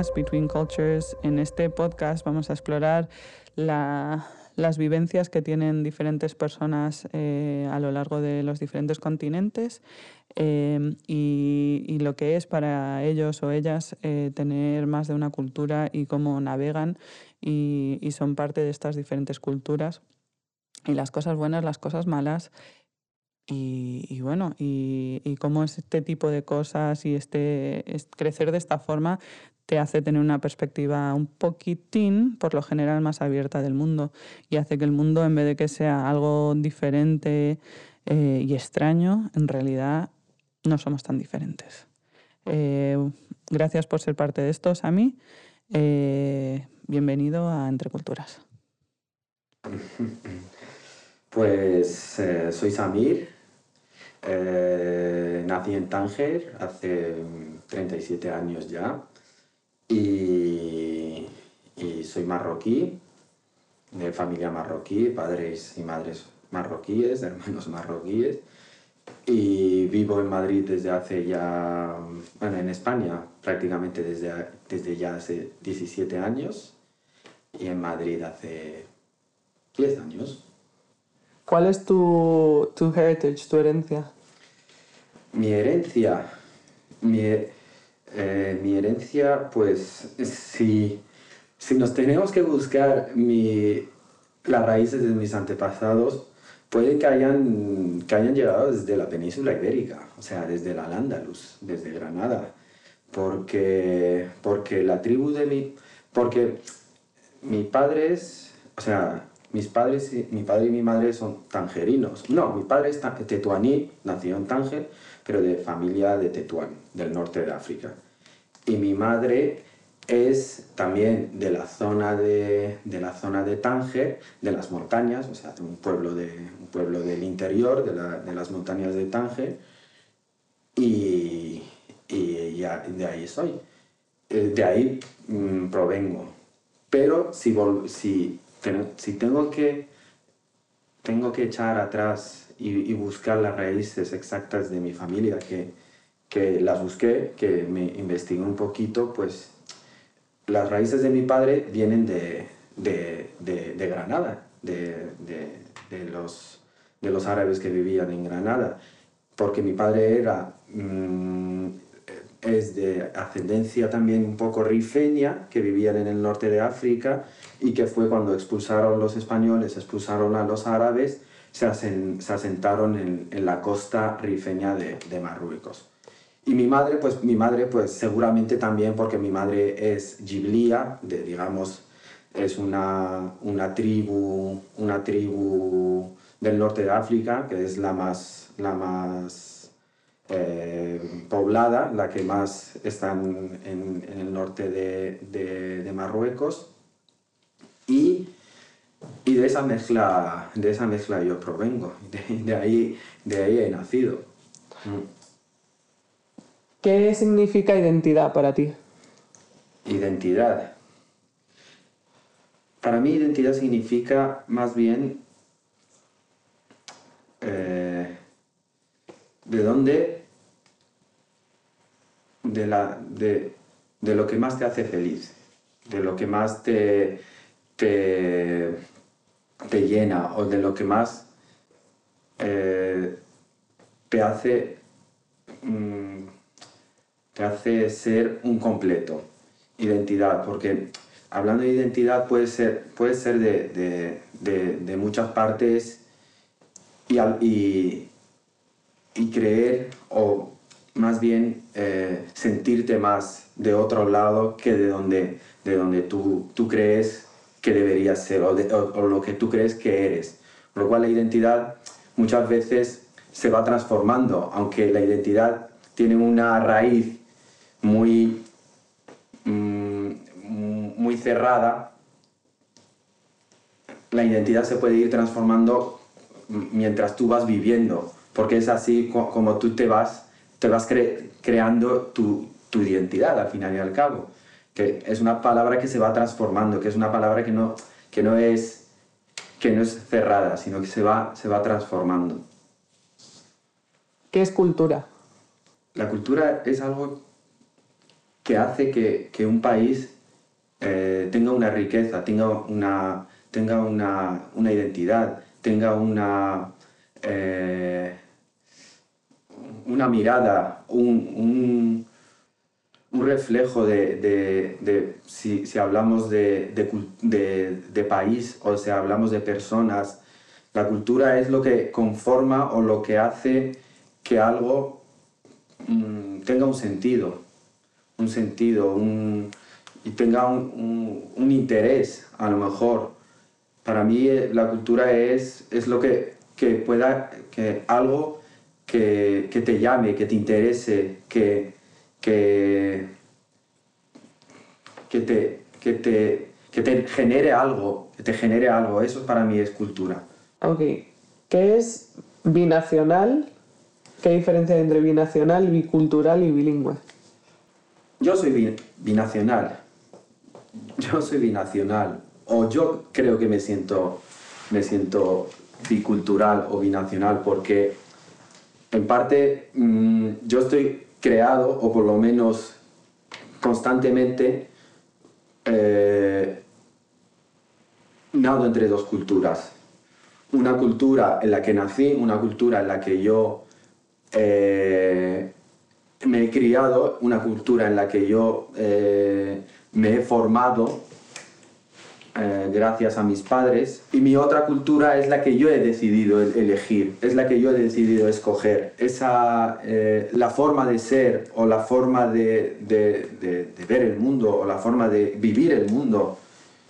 Culturas, Between Cultures. En este podcast vamos a explorar las vivencias que tienen diferentes personas eh, a lo largo de los diferentes continentes eh, y, lo que es para ellos o ellas eh, tener más de una cultura y cómo navegan y son parte de estas diferentes culturas y las cosas buenas, las cosas malas y, bueno, y, y, cómo este tipo de cosas y este, crecer de esta forma te hace tener una perspectiva un poquitín, por lo general, más abierta del mundo y hace que el mundo, en vez de que sea algo diferente eh, y extraño, en realidad no somos tan diferentes. Eh, gracias por ser parte de esto, Sami. Eh, bienvenido a Entre Culturas. Pues soy Samir, nací en Tánger hace 37 años ya y, soy marroquí, de familia marroquí, padres y madres marroquíes, hermanos marroquíes. Y vivo en Madrid desde hace ya, bueno, en España prácticamente desde, desde ya hace 17 años y en Madrid hace 10 años. ¿Cuál es tu, tu heritage, tu herencia? Mi herencia. Mi, eh, mi herencia, pues, si, si nos tenemos que buscar mi, las raíces de mis antepasados, puede que hayan, que hayan llegado desde la península ibérica, o sea, desde la Al-Ándalus, desde Granada, porque, porque la tribu de mi... porque mi padre es, o sea, mis padres, mi padre y mi madre son tangerinos. No, mi padre es tetuaní, nació en Tánger, pero de familia de Tetuán, del norte de África. Y mi madre es también de la zona de, de la zona de Tánger, de las montañas, o sea, de un pueblo, de, un pueblo del interior, de, la, de las montañas de Tánger, y, y ya, de ahí soy. Eh, de ahí mm, provengo. Pero si, si si tengo que, tengo que echar atrás y, buscar las raíces exactas de mi familia, que, que las busqué, que me investigué un poquito, pues las raíces de mi padre vienen de, de, de, Granada, de, los, de los árabes que vivían en Granada, porque mi padre era... Mm, es de ascendencia también un poco rifeña, que vivían en el norte de África y que fue cuando expulsaron los españoles, expulsaron a los árabes, se, asentaron en, la costa rifeña de, Marruecos. Y mi madre, pues mi madre, pues seguramente también porque mi madre es giblía, de, digamos, es una, una, tribu, una tribu del norte de África, que es la más, la más eh, poblada, la que más está en, el norte de, Marruecos. Y, y, de, esa mezcla, de esa mezcla yo provengo, de, ahí, de ahí he nacido. Mm. ¿Qué significa identidad para ti? Identidad. Para mí identidad significa más bien eh, de dónde de, la, de, lo que más te hace feliz, de lo que más te, te, llena o de lo que más eh, te hace mm, te hace ser un completo. Identidad, porque hablando de identidad puede ser, puede ser de, muchas partes y, y, y creer o más bien eh, sentirte más de otro lado que de donde, de donde tú, tú crees que deberías ser o, lo que tú crees que eres. Por lo cual la identidad muchas veces se va transformando, aunque la identidad tiene una raíz muy, mm, muy cerrada, la identidad se puede ir transformando mientras tú vas viviendo, porque es así como tú te vas te vas creando tu, identidad al final y al cabo. Que es una palabra que se va transformando, que es una palabra que no, que no, es, que no es cerrada, sino que se va, se va transformando. ¿Qué es cultura? La cultura es algo que hace que, que un país eh, tenga una riqueza, tenga una, tenga una, una identidad, tenga una, eh, una mirada, un, un, un reflejo de, de, si, si, hablamos de, de, país o si hablamos de personas. La cultura es lo que conforma o lo que hace que algo mmm, tenga un sentido, un sentido, un, y tenga un, un, interés, a lo mejor. Para mí eh, la cultura es, es lo que, que pueda, que algo que, que, te llame, que te interese, que, que, que, te, que, te, que te genere algo, que te genere algo. Eso para mí es cultura. Ok. ¿Qué es binacional? ¿Qué diferencia hay entre binacional, bicultural y bilingüe? Yo soy binacional yo soy binacional o yo creo que me siento, me siento bicultural o binacional porque en parte mmm, yo estoy creado o por lo menos constantemente eh, nado entre dos culturas. Una cultura en la que nací, una cultura en la que yo eh, me he criado, una cultura en la que yo eh, me he formado eh, gracias a mis padres y mi otra cultura es la que yo he decidido elegir, es la que yo he decidido escoger. Esa, eh, la forma de ser o la forma de, de, de, ver el mundo o la forma de vivir el mundo,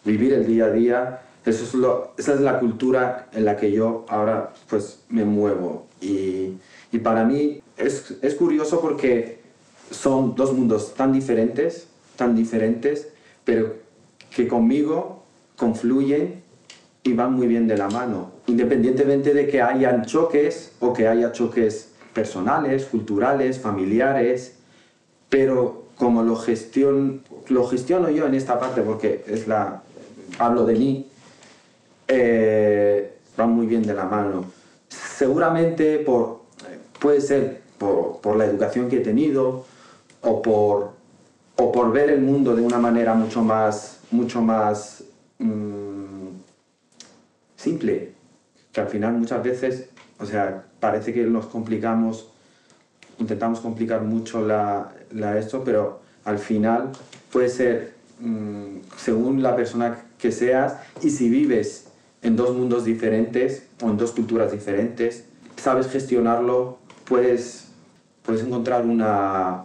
vivir el día a día, eso es lo, esa es la cultura en la que yo ahora pues me muevo. Y, y para mí es, es curioso porque son dos mundos tan diferentes tan diferentes, pero que conmigo confluyen y van muy bien de la mano, independientemente de que hayan choques o que haya choques personales, culturales, familiares, pero como lo, gestion, lo gestiono yo en esta parte, porque es la, hablo de mí, eh, van muy bien de la mano. Seguramente por, puede ser por, por la educación que he tenido o por o por ver el mundo de una manera mucho más, mucho más mmm, simple, que al final muchas veces, o sea, parece que nos complicamos, intentamos complicar mucho la, esto, pero al final puede ser mmm, según la persona que seas y si vives en dos mundos diferentes o en dos culturas diferentes, sabes gestionarlo, puedes, puedes encontrar una,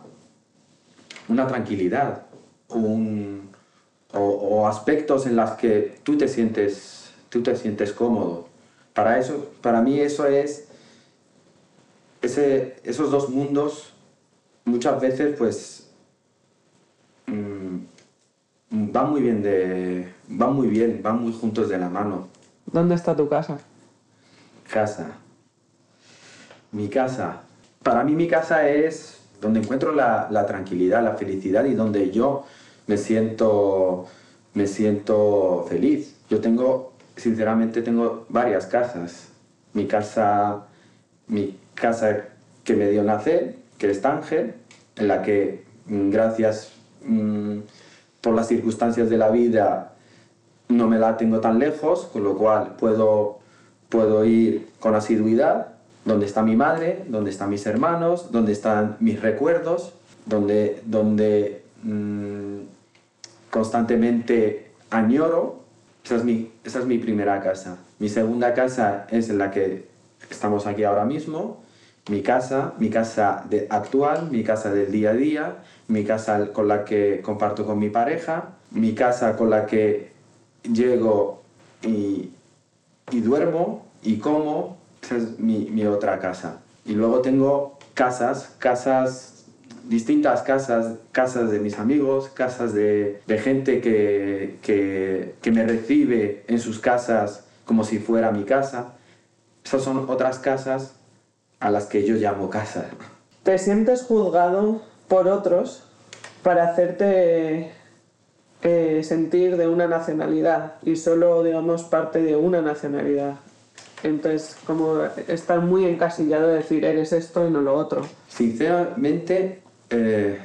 una tranquilidad un, o, o, aspectos en los que tú te sientes, tú te sientes cómodo. Para, eso, para mí eso es, ese, esos dos mundos muchas veces pues mmm, van muy bien de, van muy bien, van muy juntos de la mano. ¿Dónde está tu casa? Casa. Mi casa. Para mí mi casa es donde encuentro la, la, tranquilidad, la felicidad y donde yo me siento, me siento feliz. Yo tengo, sinceramente, tengo varias casas. Mi casa, mi casa que me dio nacer, que es Tánger, en la que mm, gracias mmm, por las circunstancias de la vida no me la tengo tan lejos, con lo cual puedo, puedo ir con asiduidad dónde está mi madre, dónde están mis hermanos, dónde están mis recuerdos, donde, donde mmm, constantemente añoro. Esa es, mi, esa es mi primera casa. Mi segunda casa es en la que estamos aquí ahora mismo. Mi casa, mi casa de, actual, mi casa del día a día, mi casa con la que comparto con mi pareja, mi casa con la que llego y, y duermo y como, esa es mi, mi otra casa. Y luego tengo casas, casas, distintas casas, casas de mis amigos, casas de, de gente que, que, que, me recibe en sus casas como si fuera mi casa. Esas son otras casas a las que yo llamo casa. ¿Te sientes juzgado por otros para hacerte eh, sentir de una nacionalidad y solo, digamos, parte de una nacionalidad? Entonces, como estar muy encasillado de decir eres esto y no lo otro. Sinceramente, eh,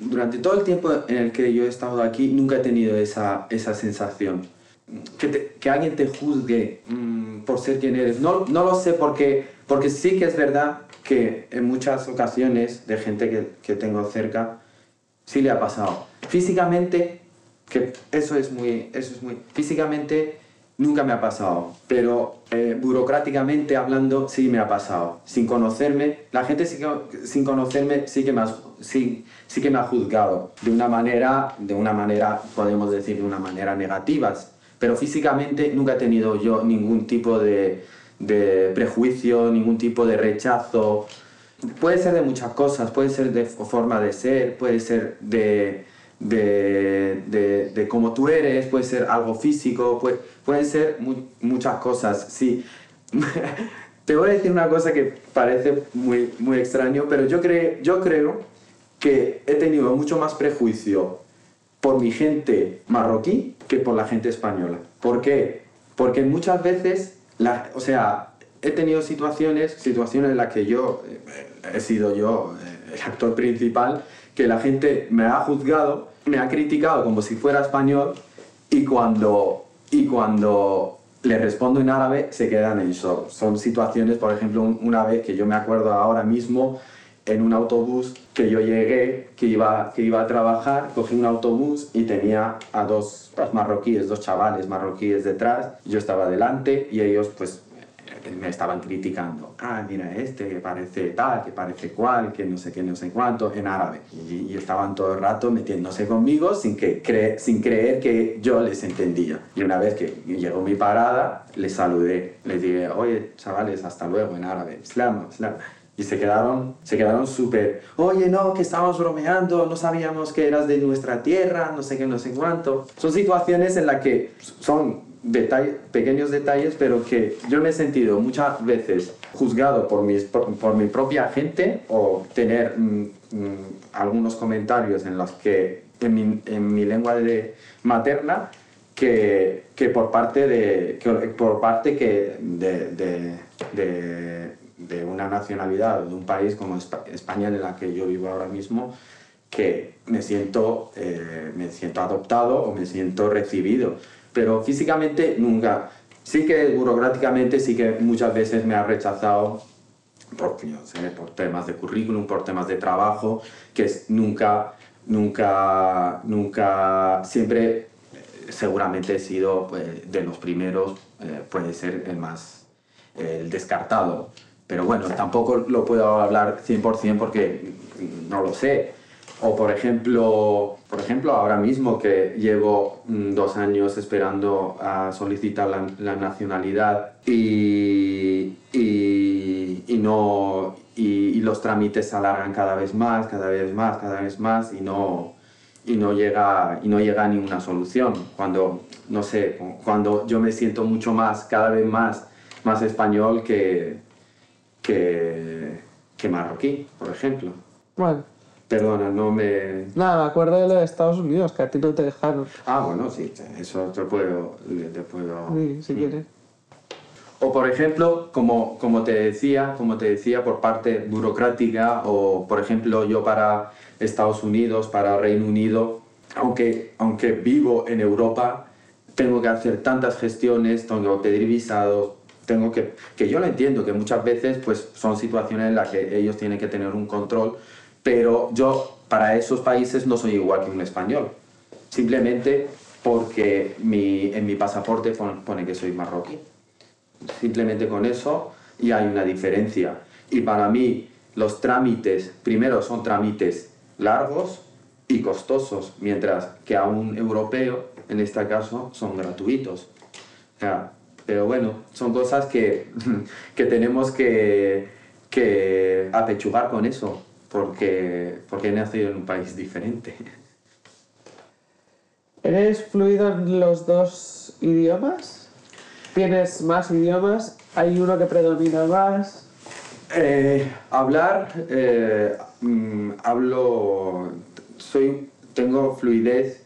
durante todo el tiempo en el que yo he estado aquí, nunca he tenido esa, esa sensación. Que, que alguien te juzgue mm, por ser quien eres. No, no lo sé porque, porque sí que es verdad que en muchas ocasiones de gente que, que tengo cerca, sí le ha pasado. Físicamente, que eso es muy... Eso es muy físicamente nunca me ha pasado, pero eh, burocráticamente hablando sí me ha pasado. Sin conocerme, la gente sin conocerme sí que, me ha, sí, sí que me ha juzgado de una manera, de una manera, podemos decir, de una manera negativa, pero físicamente nunca he tenido yo ningún tipo de, de prejuicio, ningún tipo de rechazo. Puede ser de muchas cosas, puede ser de forma de ser, puede ser de de, de, de cómo tú eres, puede ser algo físico, puede, pueden ser muchas cosas. Sí, te voy a decir una cosa que parece muy, muy extraño, pero yo, creo yo creo que he tenido mucho más prejuicio por mi gente marroquí que por la gente española. ¿Por qué? Porque muchas veces, o sea, he tenido situaciones, situaciones en las que yo eh, he sido yo eh, el actor principal que la gente me ha juzgado, me ha criticado como si fuera español y cuando, y cuando le respondo en árabe se quedan en shock. Son situaciones, por ejemplo, una vez que yo me acuerdo ahora mismo en un autobús que yo llegué, que iba, que iba a trabajar, cogí un autobús y tenía a dos marroquíes, dos chavales marroquíes detrás, yo estaba delante y ellos pues me estaban criticando. Ah, mira este que parece tal, que parece cual, que no sé qué, no sé cuánto, en árabe. Y, estaban todo el rato metiéndose conmigo sin, que sin creer que yo les entendía. Y una vez que llegó mi parada, les saludé. Les dije, oye, chavales, hasta luego en árabe. Islam, islam. Y se quedaron se quedaron súper, oye, no, que estábamos bromeando, no sabíamos que eras de nuestra tierra, no sé qué, no sé cuánto. Son situaciones en las que son pequeños detalles, pero que yo me he sentido muchas veces juzgado por, mis, por, mi propia gente o tener mm, mm, algunos comentarios en los que en mi, en mi lengua de, materna que, que, por parte de que, por parte que de, de, de, una nacionalidad o de un país como España en la que yo vivo ahora mismo que me siento, eh, me siento adoptado o me siento recibido pero físicamente nunca. Sí que burocráticamente sí que muchas veces me ha rechazado por, por temas de currículum, por temas de trabajo, que nunca, nunca, nunca, siempre eh, seguramente he sido pues, de los primeros, eh, puede ser el más, el descartado. Pero bueno, tampoco lo puedo hablar 100% porque no lo sé. O por ejemplo, por ejemplo, ahora mismo que llevo mm, dos años esperando a solicitar la, nacionalidad y, y, no, y, los trámites se alargan cada vez más, cada vez más, cada vez más y no, y no, llega, y no llega a ninguna solución. Cuando, no sé, cuando yo me siento mucho más, cada vez más, más español que, que, que marroquí, por ejemplo. Bueno Perdona, no me... Nada, me acuerdo de lo de Estados Unidos, que a ti no te dejaron. Ah, bueno, sí, eso te puedo... Te puedo... Sí, si quieres. O por ejemplo, como, como, te decía, como te decía, por parte burocrática, o por ejemplo yo para Estados Unidos, para Reino Unido, aunque, aunque vivo en Europa, tengo que hacer tantas gestiones, tengo que pedir visados, tengo que... que yo lo entiendo, que muchas veces pues, son situaciones en las que ellos tienen que tener un control, pero yo para esos países no soy igual que un español. Simplemente porque mi, en mi pasaporte pone que soy marroquí. Simplemente con eso y hay una diferencia. Y para mí los trámites, primero son trámites largos y costosos, mientras que a un europeo, en este caso, son gratuitos. pero bueno, son cosas que, que tenemos que, que apechugar con eso porque, porque he nacido en un país diferente. ¿Eres fluido en los dos idiomas? ¿Tienes más idiomas? ¿Hay uno que predomina más? Eh, hablar, eh, mm, hablo, soy, tengo fluidez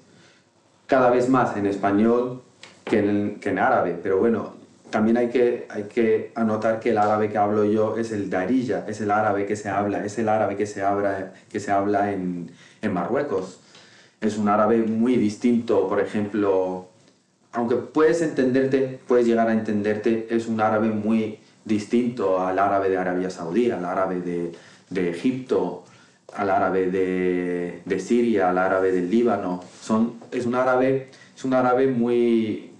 cada vez más en español que en, que en árabe, pero bueno, también hay que, hay que anotar que el árabe que hablo yo es el darilla, es el árabe que se habla, es el árabe que se habla, que se habla en, en Marruecos. Es un árabe muy distinto, por ejemplo, aunque puedes entenderte, puedes llegar a entenderte, es un árabe muy distinto al árabe de Arabia Saudí, al árabe de, de Egipto, al árabe de, de, Siria, al árabe del Líbano. Son, es, un árabe, es un árabe muy,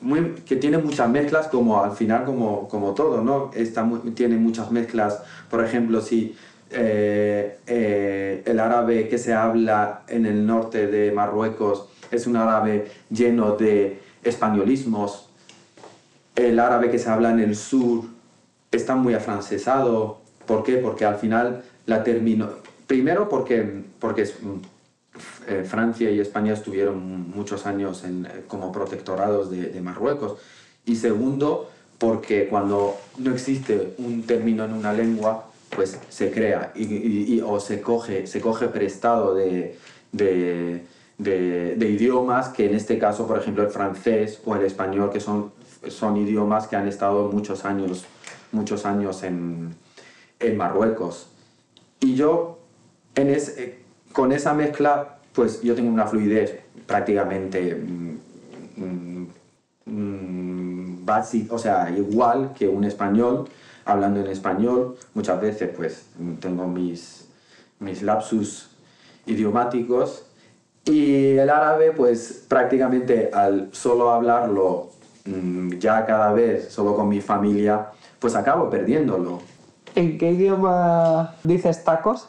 muy, que tiene muchas mezclas, como al final, como, como todo, ¿no? Está tiene muchas mezclas. Por ejemplo, si eh, eh, el árabe que se habla en el norte de Marruecos es un árabe lleno de españolismos, el árabe que se habla en el sur está muy afrancesado. ¿Por qué? Porque al final la termino... Primero porque, porque eh, Francia y España estuvieron muchos años en, como protectorados de, Marruecos. Y segundo, porque cuando no existe un término en una lengua, pues se crea y, o se coge, se coge prestado de, de, de, idiomas que en este caso, por ejemplo, el francés o el español, que son, son idiomas que han estado muchos años, muchos años en, en Marruecos. Y yo en ese, con esa mezcla, pues yo tengo una fluidez prácticamente mm, mm, mm, básica, o sea, igual que un español, hablando en español. Muchas veces, pues, tengo mis, mis lapsus idiomáticos. Y el árabe, pues, prácticamente al solo hablarlo ya cada vez, solo con mi familia, pues acabo perdiéndolo. ¿En qué idioma dices tacos?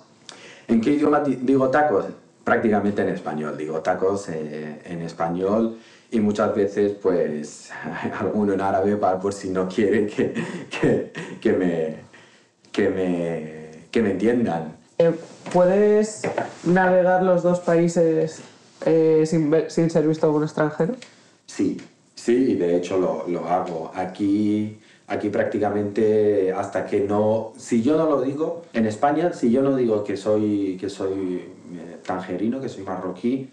¿En qué idioma digo tacos? Prácticamente en español. Digo tacos eh, en español y muchas veces pues alguno en árabe para por si no quieren que, que, que, me, que, me, que me entiendan. Eh, ¿Puedes navegar los dos países eh, sin, sin, ser visto por un extranjero? Sí, sí, y de hecho lo, lo hago. Aquí Aquí prácticamente hasta que no, si yo no lo digo, en España, si yo no digo que soy, que soy eh, tangerino, que soy marroquí,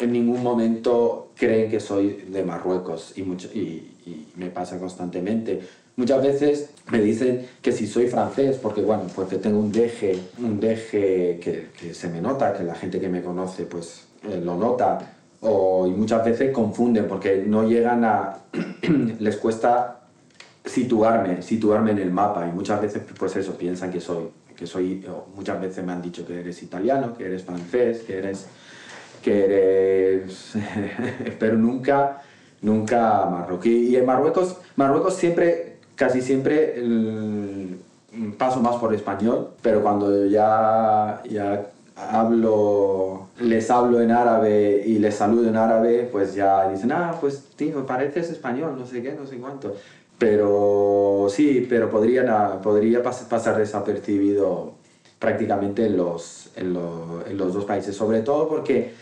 en ningún momento creen que soy de Marruecos y, mucho, y, me pasa constantemente. Muchas veces me dicen que si soy francés, porque bueno, pues que tengo un deje, un deje que, se me nota, que la gente que me conoce pues eh, lo nota, o, y muchas veces confunden porque no llegan a, les cuesta situarme, situarme en el mapa y muchas veces pues eso, piensan que soy, que soy, muchas veces me han dicho que eres italiano, que eres francés, que eres, que eres, pero nunca, nunca marroquí. Y en Marruecos, Marruecos siempre, casi siempre paso más por español, pero cuando ya, ya hablo, les hablo en árabe y les saludo en árabe, pues ya dicen, ah, pues tío, pareces español, no sé qué, no sé cuánto. Pero sí, pero podría, podría pasar desapercibido prácticamente en los, en, en los dos países, sobre todo porque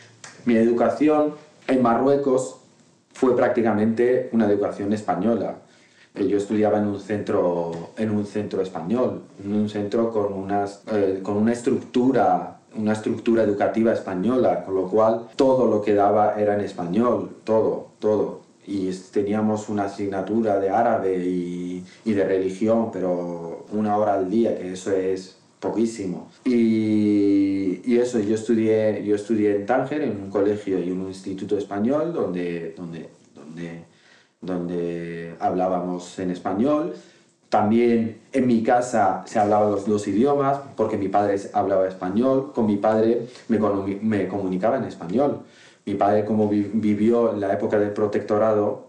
mi educación en Marruecos fue prácticamente una educación española. Eh, yo estudiaba en un centro, en un centro español, en un centro con, unas, eh, con una estructura una estructura educativa española, con lo cual todo lo que daba era en español, todo, todo y teníamos una asignatura de árabe y, y, de religión, pero una hora al día, que eso es poquísimo. Y, y, eso, yo estudié, yo estudié en Tánger, en un colegio y un instituto español, donde, donde, donde, donde hablábamos en español. También en mi casa se hablaban los dos idiomas, porque mi padre hablaba español, con mi padre me, me comunicaba en español mi padre como vivió la época del protectorado,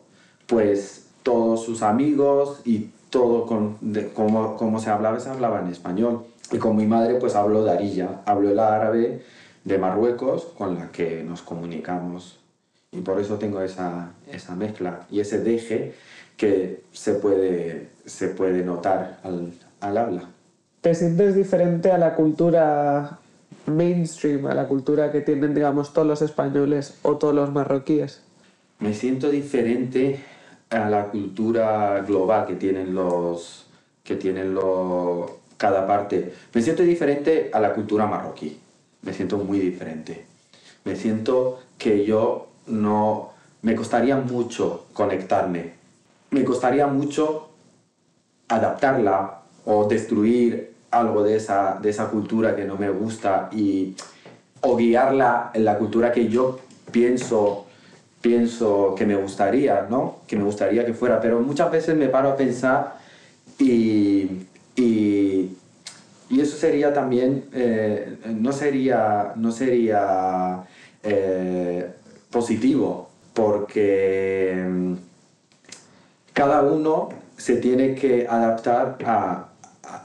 pues todos sus amigos y todo con, como, se hablaba, se hablaba en español. Y con mi madre pues hablo de Arilla, hablo el árabe de Marruecos con la que nos comunicamos. Y por eso tengo esa, esa mezcla y ese deje que se puede, se puede notar al, al habla. ¿Te sientes diferente a la cultura mainstream, a la cultura que tienen, digamos, todos los españoles o todos los marroquíes? Me siento diferente a la cultura global que tienen los que tienen los cada parte. Me siento diferente a la cultura marroquí. Me siento muy diferente. Me siento que yo no me costaría mucho conectarme. me costaría mucho adaptarla o destruir algo de esa, de esa cultura que no me gusta y, o guiarla en la cultura que yo pienso, pienso que me gustaría, ¿no? Que me gustaría que fuera. Pero muchas veces me paro a pensar y, y, eso sería también, eh, no sería, no sería eh, positivo, porque mm, cada uno se tiene que adaptar a,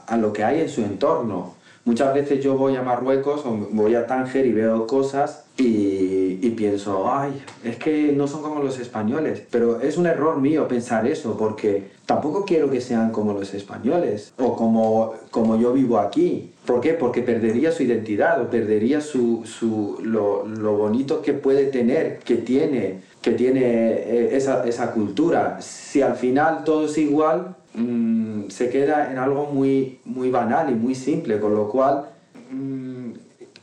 a, lo que hay en su entorno. Muchas veces yo voy a Marruecos o voy a Tánger y veo cosas y, y, pienso, ay, es que no son como los españoles. Pero es un error mío pensar eso, porque tampoco quiero que sean como los españoles o como, como yo vivo aquí. ¿Por qué? Porque perdería su identidad o perdería su, su, lo, lo bonito que puede tener, que tiene, que tiene eh, esa, esa cultura. Si al final todo es igual, mmm, se queda en algo muy, muy banal y muy simple, con lo cual mmm,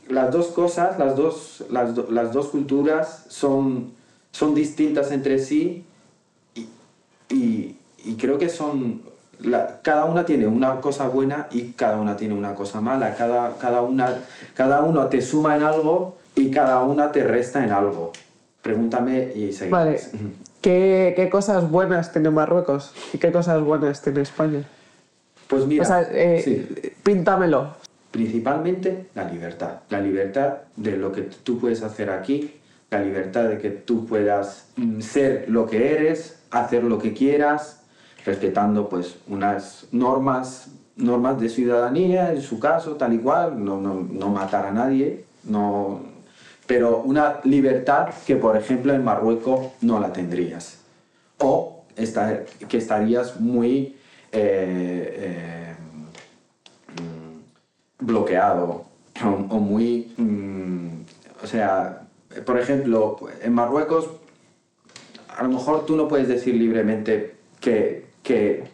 las dos cosas, las dos, las, do, las dos culturas son, son distintas entre sí y, y, y creo que son, la, cada una tiene una cosa buena y cada una tiene una cosa mala, cada, cada, una, cada uno te suma en algo y cada una te resta en algo. Pregúntame y seguimos. Vale. ¿Qué, ¿Qué, cosas buenas tiene Marruecos y qué cosas buenas tiene España? Pues mira, o sea, eh, sí. píntamelo. Principalmente la libertad. La libertad de lo que tú puedes hacer aquí, la libertad de que tú puedas mm, ser lo que eres, hacer lo que quieras, respetando pues unas normas, normas de ciudadanía, en su caso, tal y cual, no, no, no matar a nadie, no, pero una libertad que, por ejemplo, en Marruecos no la tendrías. O que estarías muy eh, eh, bloqueado o, muy... Mm, o sea, por ejemplo, en Marruecos, a lo mejor tú no puedes decir libremente que, que,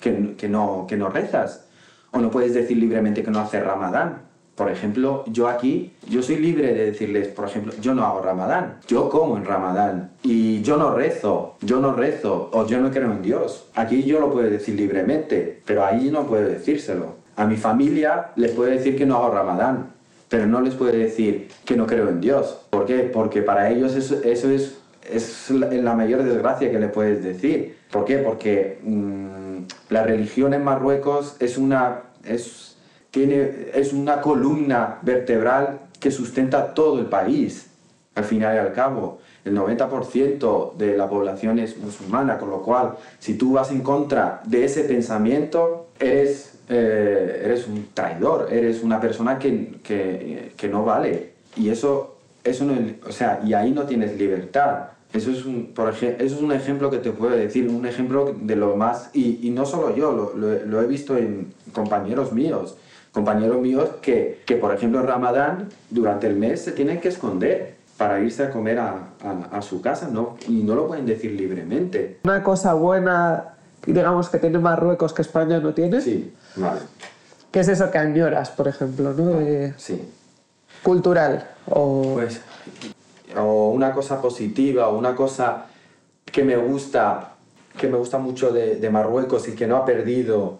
que, que no, que no rezas. O no puedes decir libremente que no haces ramadán por ejemplo, yo aquí, yo soy libre de decirles, por ejemplo, yo no hago ramadán, yo como en ramadán y yo no rezo, yo no rezo o yo no creo en Dios. Aquí yo lo puedo decir libremente, pero ahí no puedo decírselo. A mi familia les puedo decir que no hago ramadán, pero no les puedo decir que no creo en Dios. ¿Por qué? Porque para ellos eso, eso es, es la mayor desgracia que les puedes decir. ¿Por qué? Porque mmm, la religión en Marruecos es una... Es, tiene, es una columna vertebral que sustenta todo el país, al final y al cabo. El 90% de la población es musulmana, con lo cual, si tú vas en contra de ese pensamiento, eres, eh, eres un traidor, eres una persona que, que, que no vale. Y eso, eso no, o sea, y ahí no tienes libertad. Eso es, un, por ejemplo, eso es un ejemplo que te puedo decir, un ejemplo de lo más, y, y no solo yo, lo, lo, lo he visto en compañeros míos compañeros míos que, que, por ejemplo, en Ramadán, durante el mes se tienen que esconder para irse a comer a, a, a, su casa ¿no? y no lo pueden decir libremente. Una cosa buena, digamos, que tiene Marruecos que España no tiene. Sí, vale. ¿Qué es eso que añoras, por ejemplo? ¿no? De... Sí. Cultural. O... Pues, o una cosa positiva, o una cosa que me gusta, que me gusta mucho de, de Marruecos y que no ha perdido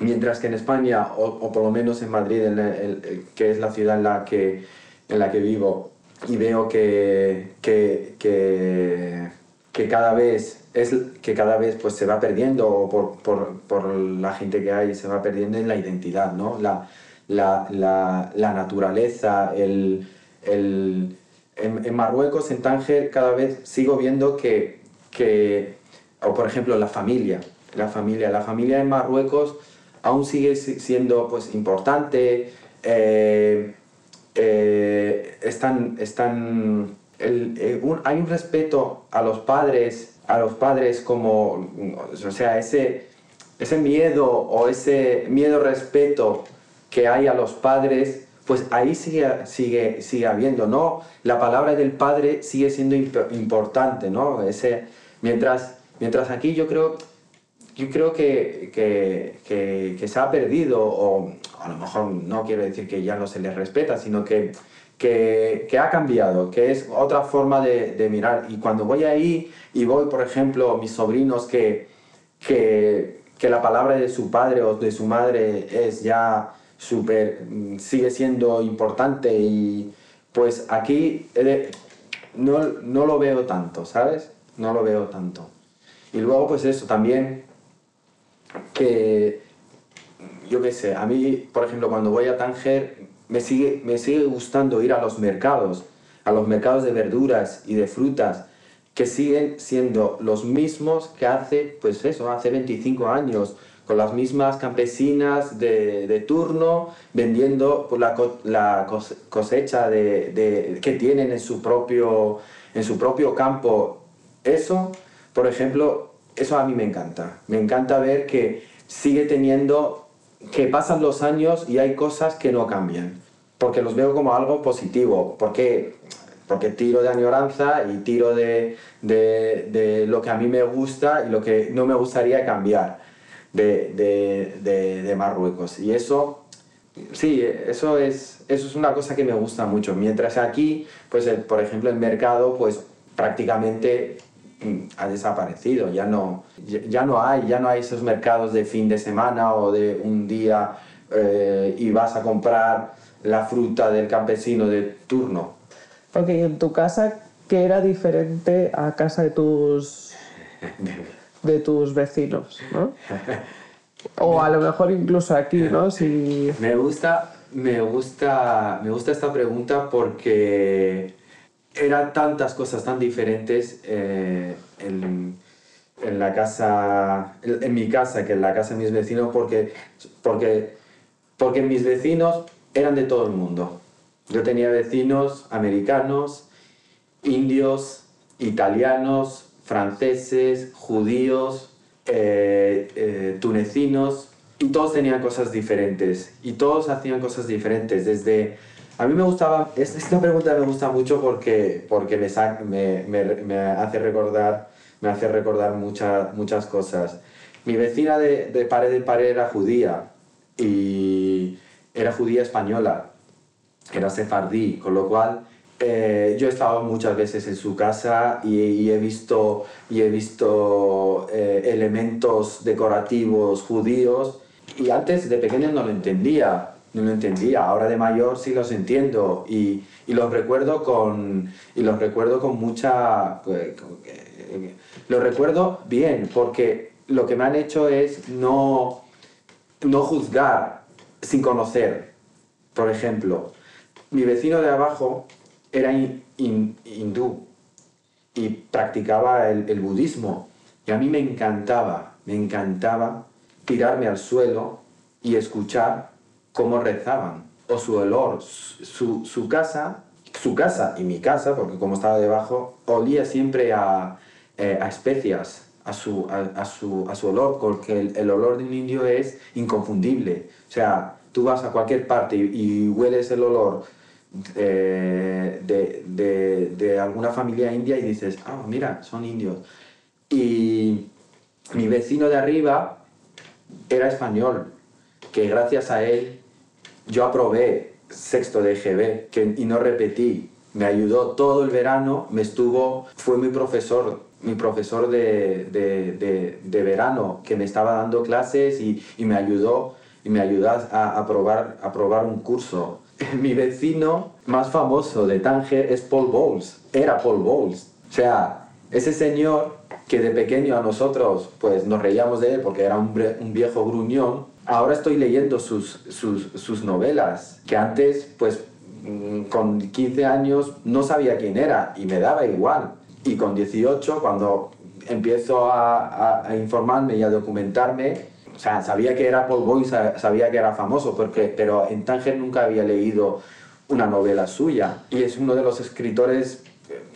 Mientras que en España, o, o por lo menos en Madrid, en el, el, que es la ciudad en la que, en la que vivo, y veo que, que, que, que cada vez es que cada vez pues se va perdiendo por, por, por, la gente que hay se va perdiendo en la identidad no la, la, la, la naturaleza el, el en, en, Marruecos en Tánger cada vez sigo viendo que, que o por ejemplo la familia la familia la familia en Marruecos aún sigue siendo pues, importante, eh, eh, están, están el, eh, hay un respeto a los padres, a los padres como, o sea, ese, ese miedo o ese miedo-respeto que hay a los padres, pues ahí sigue, sigue, sigue habiendo, ¿no? La palabra del padre sigue siendo imp importante, ¿no? Ese, mientras, mientras aquí yo creo yo creo que, que, que, se ha perdido, o a lo mejor no quiero decir que ya no se les respeta, sino que, ha cambiado, que es otra forma de, mirar. Y cuando voy ahí y voy, por ejemplo, mis sobrinos que, que, la palabra de su padre o de su madre es ya súper, mm, sigue siendo importante y pues aquí no, no lo veo tanto, ¿sabes? No lo veo tanto. Y luego pues eso también, que yo qué sé, a mí, por ejemplo, cuando voy a Tánger, me sigue, me sigue gustando ir a los mercados, a los mercados de verduras y de frutas, que siguen siendo los mismos que hace, pues eso, hace 25 años, con las mismas campesinas de, de turno, vendiendo pues, la, la cosecha de, de, que tienen en su, propio, en su propio campo. Eso, por ejemplo, eso a mí me encanta. Me encanta ver que sigue teniendo, que pasan los años y hay cosas que no cambian. Porque los veo como algo positivo. Porque porque tiro de añoranza y tiro de, de, de, lo que a mí me gusta y lo que no me gustaría cambiar de, de Marruecos. Y eso, sí, eso es, eso es una cosa que me gusta mucho. Mientras aquí, pues el, por ejemplo, el mercado, pues prácticamente ha desaparecido, ya no, ya no hay, ya no hay esos mercados de fin de semana o de un día eh, y vas a comprar la fruta del campesino de turno Ok, en tu casa, ¿qué era diferente a casa de tus, de tus vecinos? ¿no? O a lo mejor incluso aquí, ¿no? Si... Me gusta, me gusta, me gusta esta pregunta porque eran tantas cosas tan diferentes eh, en, en, la casa, en mi casa que en la casa de mis vecinos porque, porque, porque mis vecinos eran de todo el mundo. Yo tenía vecinos americanos, indios, italianos, franceses, judíos, eh, eh, tunecinos, y todos tenían cosas diferentes, y todos hacían cosas diferentes, desde... A mí me gustaba, esta pregunta me gusta mucho porque, porque me, hace recordar, me hace recordar mucha, muchas cosas. Mi vecina de, pared en pared era judía, y era judía española, era sefardí, con lo cual eh, yo he estado muchas veces en su casa y, y he visto, y he visto eh, elementos decorativos judíos y antes de pequeño no lo entendía, no lo entendía, ahora de mayor sí los entiendo y, y los recuerdo con, y los recuerdo con mucha... Los recuerdo bien porque lo que me han hecho es no, no juzgar sin conocer, por ejemplo mi vecino de abajo era hindú y practicaba el, el, budismo. Y a mí me encantaba, me encantaba tirarme al suelo y escuchar cómo rezaban. O su olor, su, su casa, su casa y mi casa, porque como estaba debajo, olía siempre a, eh, a especias, a su, a, a, su, a su olor, porque el, el, olor de un indio es inconfundible. O sea, tú vas a cualquier parte y, y hueles el olor de, de, de, alguna familia india y dices, ah, mira, son indios. Y mi vecino de arriba era español, que gracias a él yo aprobé sexto de EGB y no repetí. Me ayudó todo el verano, me estuvo, fue mi profesor, mi profesor de, de, de, verano, que me estaba dando clases y, y me ayudó, y me ayudó a, a, probar, a probar un curso mi vecino más famoso de Tánger es Paul Bowles, era Paul Bowles. O sea, ese señor que de pequeño a nosotros pues nos reíamos de él porque era un, un viejo gruñón, ahora estoy leyendo sus, sus, novelas, que antes pues mm, con 15 años no sabía quién era y me daba igual. Y con 18, cuando empiezo a, informarme y a documentarme, sabía que era Paul Boy, sabía que era famoso, porque, pero en Tánger nunca había leído una novela suya. Y es uno de los escritores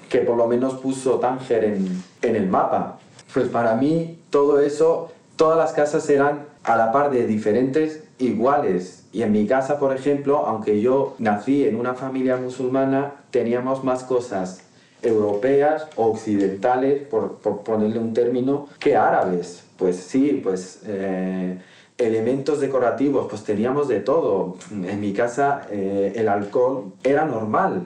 que por lo menos puso Tánger en, en el mapa. Pues para mí todo eso, todas las casas eran a la par de diferentes, iguales. Y en mi casa, por ejemplo, aunque yo nací en una familia musulmana, teníamos más cosas europeas o occidentales, por, ponerle un término, que árabes. Pues sí, pues eh, elementos decorativos, pues teníamos de todo. En mi casa eh, el alcohol era normal.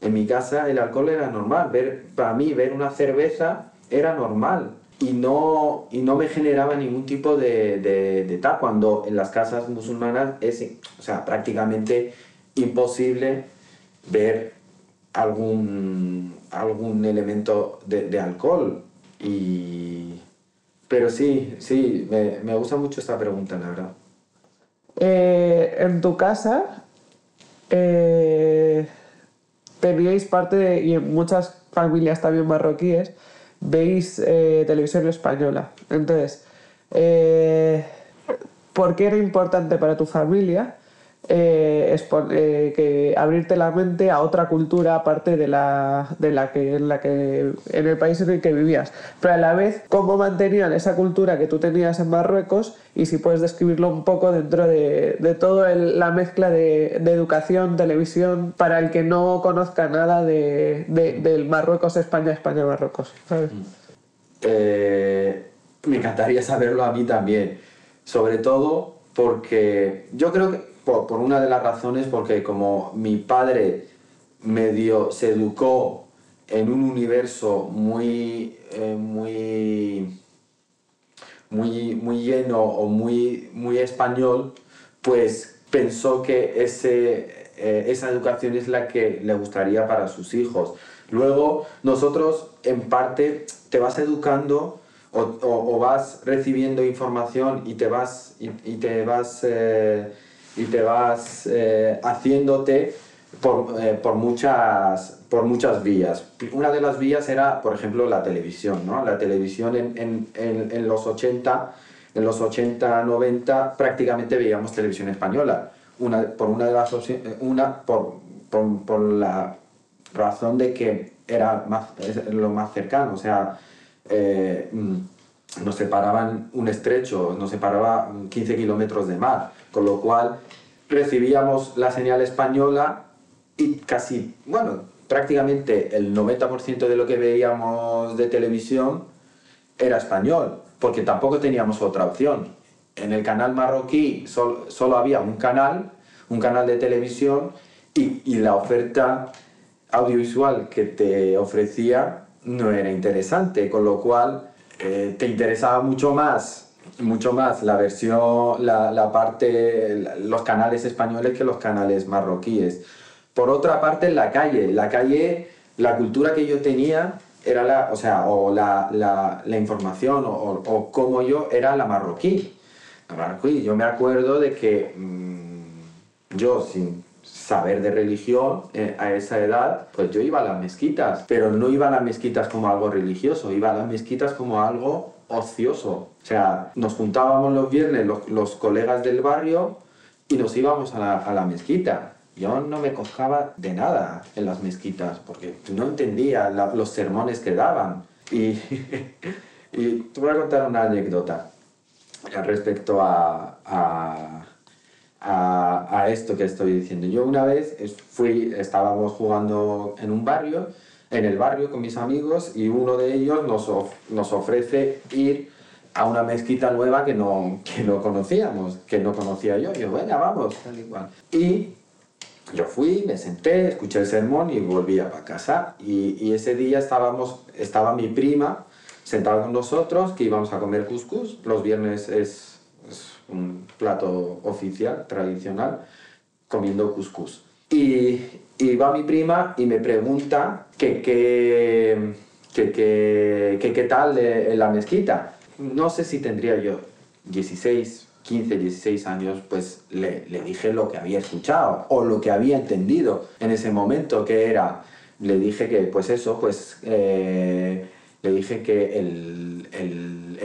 En mi casa el alcohol era normal. Ver, para mí ver una cerveza era normal. Y no, y no me generaba ningún tipo de, de, tal, cuando en las casas musulmanas es o sea, prácticamente imposible ver algún, algún elemento de, de alcohol. Y, pero sí, sí, me, me gusta mucho esta pregunta, la verdad. Eh, en tu casa eh, teníais parte de, y en muchas familias también marroquíes, veis eh, televisión española. Entonces, eh, ¿por qué era importante para tu familia eh, eh, que abrirte la mente a otra cultura aparte de la, de la que en la que en el país en el que vivías pero a la vez cómo mantenían esa cultura que tú tenías en Marruecos y si puedes describirlo un poco dentro de, de toda la mezcla de, educación televisión para el que no conozca nada de, de- del Marruecos España España Marruecos ¿sabes? Eh, me encantaría saberlo a mí también. Sobre todo porque yo creo que por, por una de las razones, porque como mi padre medio se educó en un universo muy, eh, muy, muy, muy lleno o muy, muy español, pues pensó que ese, eh, esa educación es la que le gustaría para sus hijos. Luego, nosotros, en parte, te vas educando o, o- vas recibiendo información y te vas, y te vas, eh, y te vas eh, haciéndote por, eh, por, muchas, por muchas vías. Una de las vías era, por ejemplo, la televisión. ¿no? La televisión en, en, en, los 80, en los 80, 90, prácticamente veíamos televisión española. Una, por una de las opci- una por, por, por la razón de que era más, lo más cercano, o sea, eh, mm, nos separaban un estrecho, nos separaba mm, 15 kilómetros de mar, con lo cual recibíamos la señal española y casi, bueno, prácticamente el 90% de lo que veíamos de televisión era español, porque tampoco teníamos otra opción. En el canal marroquí sol- solo había un canal, un canal de televisión, y la oferta audiovisual que te ofrecía no era interesante, con lo cual eh, te interesaba mucho más, mucho más la versión, la, parte, los canales españoles que los canales marroquíes. Por otra parte, en la calle, la calle, la cultura que yo tenía era la, o sea, o la, información o, o, yo era la marroquí. La marroquí, yo me acuerdo de que mm, yo sin saber de religión eh, a esa edad, pues yo iba a las mezquitas, pero no iba a las mezquitas como algo religioso, iba a las mezquitas como algo ocioso. O sea, nos juntábamos los viernes los, los colegas del barrio y nos íbamos a la, a la mezquita. Yo no me cojaba de nada en las mezquitas porque no entendía los sermones que daban. Y, y te voy a contar una anécdota respecto a, a, esto que estoy diciendo. Yo una vez fui, estábamos jugando en un barrio, en el barrio con mis amigos y uno de ellos nos, nos ofrece ir a una mezquita nueva que no, que no conocíamos, que no conocía yo. Yo, venga, vamos, tal y. Y yo fui, me senté, escuché el sermón y volví a pa' casa. Y, y ese día estábamos, estaba mi prima sentada con nosotros, que íbamos a comer couscous. Los viernes es, es un plato oficial, tradicional, comiendo couscous. Y, y va mi prima y me pregunta que qué que, que, que, tal en la mezquita. No sé si tendría yo 16, 15, 16 años, pues le, le dije lo que había escuchado o lo que había entendido en ese momento, que era, le dije que pues eso, pues eh, le dije que el, el,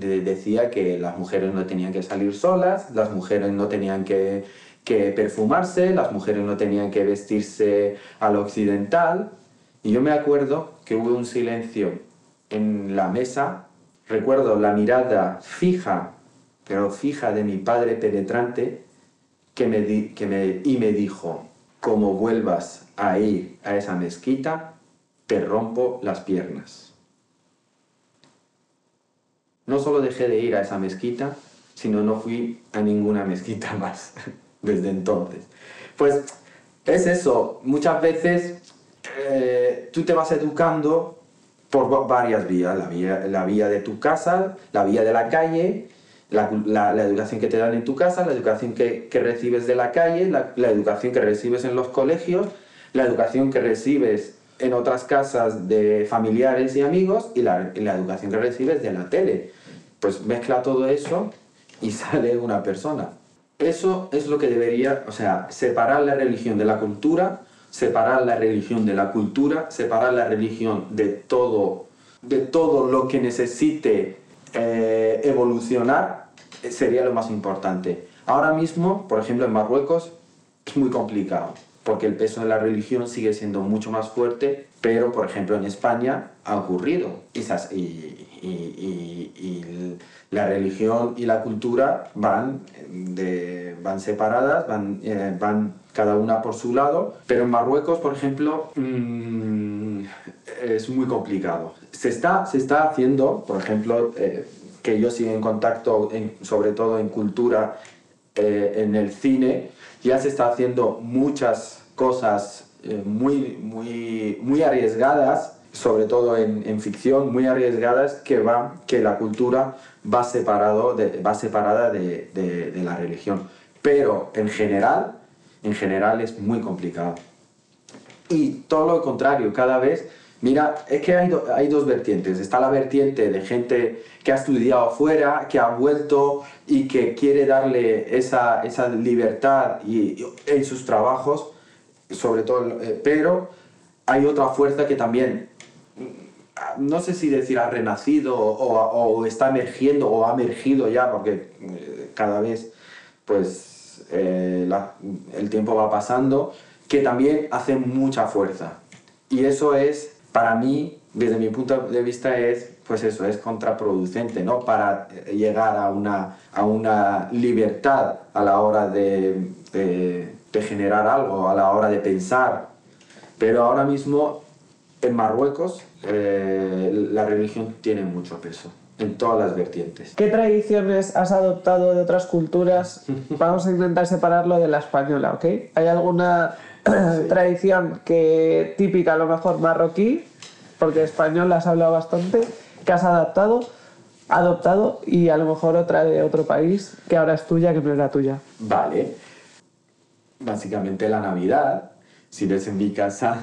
de- decía que las mujeres no tenían que salir solas, las mujeres no tenían que, que perfumarse, las mujeres no tenían que vestirse a lo occidental. Y yo me acuerdo que hubo un silencio en la mesa, recuerdo la mirada fija, pero fija de mi padre penetrante, que me di- que me, y me dijo, como vuelvas a ir a esa mezquita, te rompo las piernas. No solo dejé de ir a esa mezquita, si no, fui a ninguna mezquita más desde entonces. Pues es eso, muchas veces eh, tú te vas educando por varias vías, la vía, de tu casa, la vía de la calle, la, educación que te dan en tu casa, la educación que, recibes de la calle, la, educación que recibes en los colegios, la educación que recibes en otras casas de familiares y amigos y la, la educación que recibes de la tele. Pues mezcla todo eso y sale una persona. Eso es lo que debería, o sea, separar la religión de la cultura, separar la religión de la cultura, separar la religión de todo, de todo lo que necesite eh, evolucionar, eh, sería lo más importante. Ahora mismo, por ejemplo, en Marruecos es muy complicado, porque el peso de la religión sigue siendo mucho más fuerte, pero por ejemplo en España ha ocurrido. Y, y, y, la religión y la cultura van, de, van separadas, van, eh, van cada una por su lado, pero en Marruecos, por ejemplo, mmm, es muy complicado. Se está, se está haciendo, por ejemplo, eh, que yo sigo en contacto, en, sobre todo en cultura, eh, en el cine, ya se está haciendo muchas cosas eh, muy, muy, muy arriesgadas, sobre todo en, ficción, muy arriesgadas, que, va, que la cultura va, separado va separada de, de, de la religión. Pero en general, en general es muy complicado. Y todo lo contrario, cada vez, mira, es que hay, do, hay dos vertientes. Está la vertiente de gente que ha estudiado fuera, que ha vuelto y que quiere darle esa, libertad en sus trabajos, sobre todo, eh, pero hay otra fuerza que también, no sé si decir ha renacido o, está emergiendo o ha emergido ya, porque eh, cada vez, pues eh, el tiempo va pasando, que también hace mucha fuerza. Y eso es, para mí, desde mi punto de vista, es, pues eso, es contraproducente, ¿no? Para llegar a una, a una libertad a la hora de, de, de generar algo, a la hora de pensar. Pero ahora mismo, en Marruecos, eh, la religión tiene mucho peso en todas las vertientes. ¿Qué tradiciones has adoptado de otras culturas? Vamos a intentar separarlo de la española, ¿ok? ¿Hay alguna sí. tradición que típica, a lo mejor marroquí, porque español has hablado bastante, que has adaptado, adoptado y a lo mejor otra de otro país que ahora es tuya, que no era tuya? Vale. Básicamente la Navidad. Si ves en mi casa,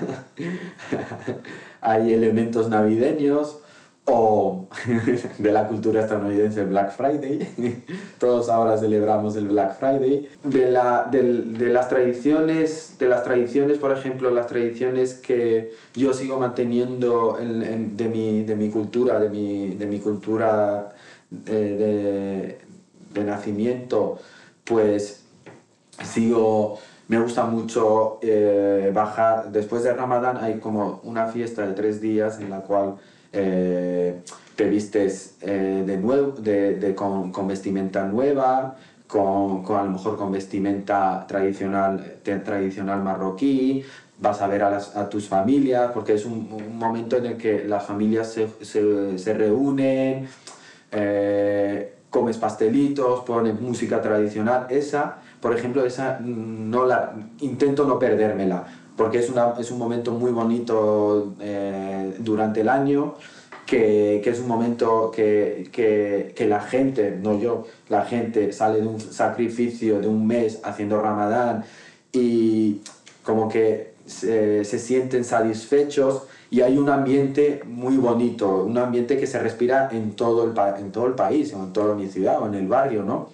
hay elementos navideños o de la cultura estadounidense Black Friday. Todos ahora celebramos el Black Friday. De, la, de, las tradiciones, de las tradiciones, por ejemplo, las tradiciones que yo sigo manteniendo en, de, mi, de mi cultura, de mi, de mi cultura de, de, nacimiento, pues sigo me gusta mucho eh, bajar, después de Ramadán hay como una fiesta de tres días en la cual eh, te vistes eh, de nuevo, de, de con, con, vestimenta nueva, con, con, a lo mejor con vestimenta tradicional, tradicional marroquí, vas a ver a, las, a tus familias, porque es un, momento en el que las familias se, se, se reúnen, eh, comes pastelitos, pones música tradicional, esa, por ejemplo, esa no la, intento no perdérmela, porque es, una, es un momento muy bonito eh, durante el año, que, que, es un momento que, que, la gente, no yo, la gente sale de un sacrificio de un mes haciendo ramadán y como que se, se sienten satisfechos y hay un ambiente muy bonito, un ambiente que se respira en todo el, en todo el país, en toda mi ciudad o en el barrio, ¿no?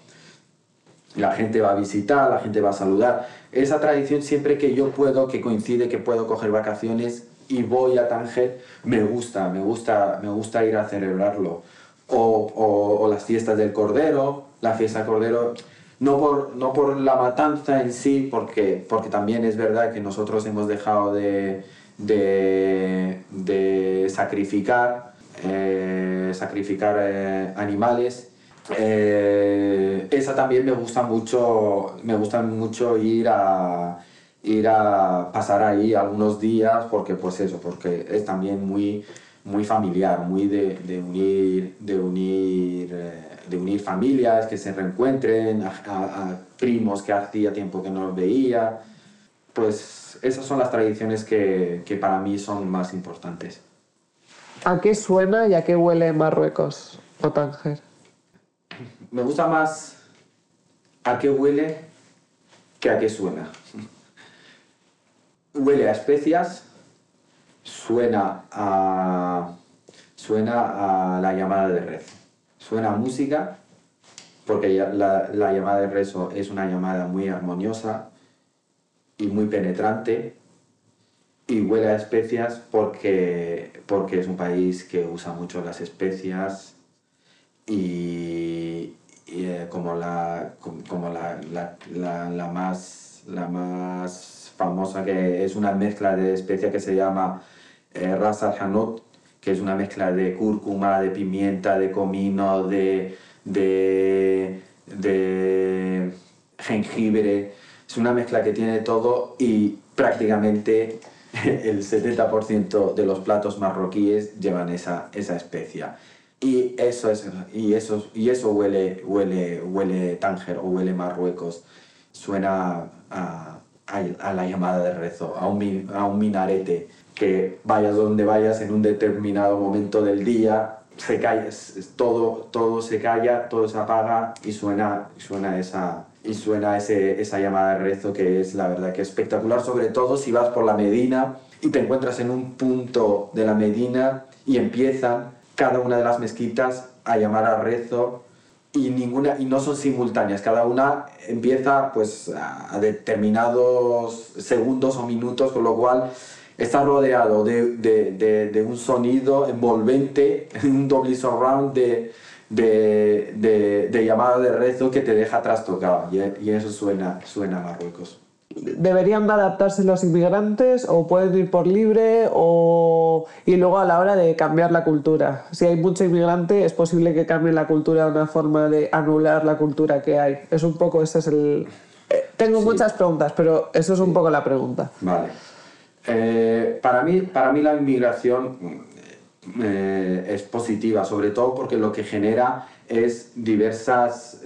La gente va a visitar, la gente va a saludar esa tradición siempre que yo puedo, que coincide que puedo coger vacaciones y voy a Tánger, me gusta, me gusta, me gusta ir a celebrarlo. O, las fiestas del Cordero, la fiesta del Cordero, no por, no por la matanza en sí, porque, porque también es verdad que nosotros hemos dejado de, de, de sacrificar, eh, sacrificar eh, animales eh, esa también me gusta mucho, me gusta mucho ir a, ir a pasar ahí algunos días porque pues eso, porque es también muy, muy familiar, muy de, unir, de unir, eh, de unir familias, que se reencuentren, a primos que hacía tiempo que no los veía. Pues esas son las tradiciones que, que para mí son más importantes. ¿A qué suena y a qué huele Marruecos o Tánger? Me gusta más a qué huele que a qué suena. Huele a especias, suena a, suena a la llamada de rezo. Suena a música, porque la, la llamada de rezo es una llamada muy armoniosa y muy penetrante. Y huele a especias porque, porque es un país que usa mucho las especias y, eh, como, la, com- como la, la, la, más, la más famosa que es una mezcla de especia que se llama eh, Ras al Hanout, que es una mezcla de cúrcuma, de pimienta, de comino, de, de, de jengibre. Es una mezcla que tiene todo y prácticamente el 70% de los platos marroquíes llevan esa, esa especia. Y eso, es, y eso, y eso huele, huele, huele Tánger o huele Marruecos. Suena a, a- la llamada de rezo, a un, a un minarete. Que vayas donde vayas en un determinado momento del día, se calla, todo, todo se calla, todo se apaga y suena, suena, esa, y suena ese, esa llamada de rezo que es la verdad que espectacular, sobre todo si vas por la Medina y te encuentras en un punto de la Medina y empiezan cada una de las mezquitas a llamar al rezo y ninguna y no son simultáneas. Cada una empieza pues a a determinados segundos o minutos con lo cual está rodeado de, de- de- un sonido envolvente un doble surround de, de llamada de rezo que te deja trastocado. Y, y eso suena suena a Marruecos ¿Deberían de adaptarse los inmigrantes o pueden ir por libre o... y luego a la hora de cambiar la cultura? Si hay mucho inmigrante es posible que cambien la cultura de una forma de anular la cultura que hay. Es un poco, ese es el... eh, Tengo muchas preguntas, pero eso es un poco la pregunta. Vale. Eh, para, mí, para mí la inmigración eh, es positiva, sobre todo porque lo que genera es diversas...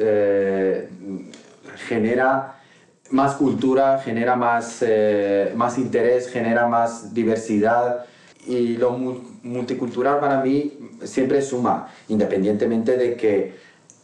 genera más cultura, genera más, eh, más interés, genera más diversidad. Y lo mu- multicultural para mí siempre suma, independientemente de que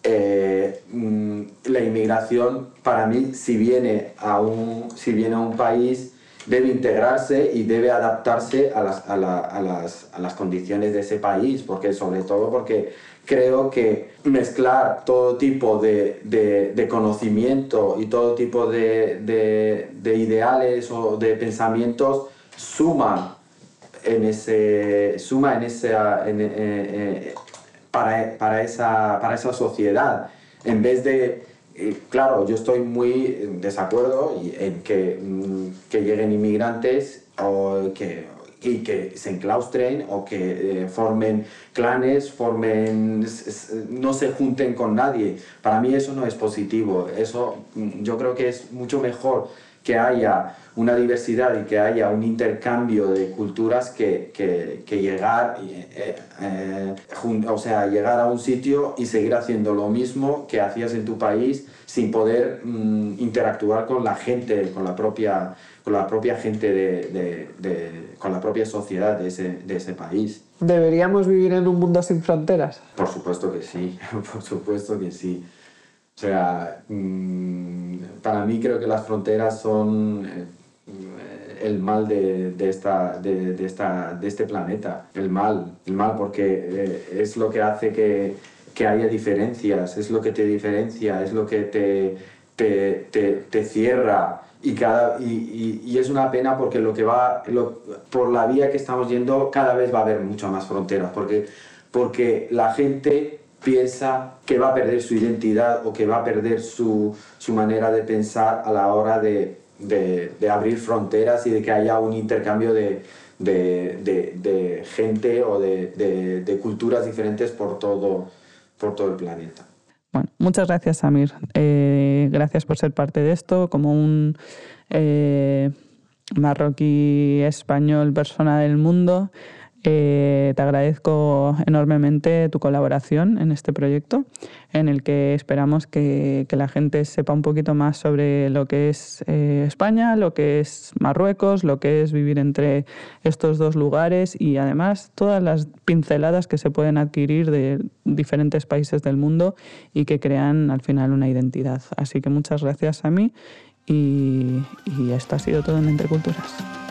eh, mm, la inmigración para mí si viene a un, si viene a un país debe integrarse y debe adaptarse a las, a, la- a las, a las condiciones de ese país, porque sobre todo porque creo que mezclar todo tipo de, de- conocimiento y todo tipo de, de- de ideales o de pensamientos suma en ese suma en esa eh, eh, para, para esa para esa sociedad. En vez de claro yo estoy muy desacuerdo en que, mm, que lleguen inmigrantes o que y que se enclaustren o que eh, formen clanes, formen, no se junten con nadie. Para mí eso no es positivo. Eso mm, yo creo que es mucho mejor que haya una diversidad y que haya un intercambio de culturas que, que, que llegar, eh, eh, o sea, llegar a un sitio y seguir haciendo lo mismo que hacías en tu país sin poder mm, interactuar con la gente, con la propia, con la propia gente, de, de- de- con la propia sociedad de ese, de ese país. ¿Deberíamos vivir en un mundo sin fronteras? Por supuesto que sí, por supuesto que sí. O sea, mm, para mí creo que las fronteras son eh, el mal de, de esta, de, de esta, de este planeta. El mal, el mal porque eh, es lo que hace que, que haya diferencias, es lo que te diferencia, es lo que te, te, te, te cierra. Y, cada, y, y, y es una pena porque lo que va, lo- por la vía que estamos yendo, cada vez va a haber mucho más fronteras. Porque, porque la gente piensa que va a perder su identidad o que va a perder su, su manera de pensar a la hora de, de- abrir fronteras y de que haya un intercambio de, de- gente o de culturas diferentes por todo, por todo el planeta. Bueno, muchas gracias, Samir. Eh, gracias por ser parte de esto, como un eh, marroquí español, persona del mundo. Eh, te agradezco enormemente tu colaboración en este proyecto, en el que esperamos que, la gente sepa un poquito más sobre lo que es eh, España, lo que es Marruecos, lo que es vivir entre estos dos lugares y además todas las pinceladas que se pueden adquirir de diferentes países del mundo y que crean al final una identidad. Así que muchas gracias a mí y, y esto ha sido todo en Entre Culturas.